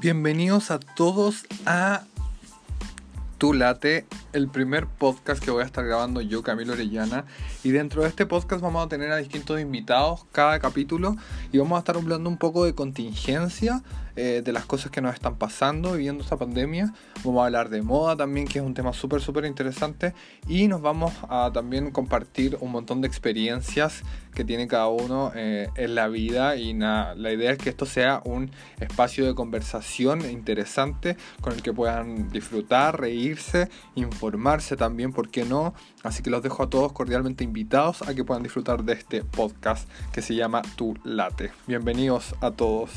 Bienvenidos a todos a Tu Late, el primer podcast que voy a estar grabando yo, Camilo Orellana. Y dentro de este podcast vamos a tener a distintos invitados cada capítulo y vamos a estar hablando un poco de contingencia, eh, de las cosas que nos están pasando viviendo esta pandemia. Vamos a hablar de moda también, que es un tema súper, súper interesante. Y nos vamos a también compartir un montón de experiencias que tiene cada uno eh, en la vida. Y nada, la idea es que esto sea un espacio de conversación interesante con el que puedan disfrutar, reírse, informarse también, ¿por qué no? Así que los dejo a todos cordialmente invitados a que puedan disfrutar de este podcast que se llama Tu Late. Bienvenidos a todos.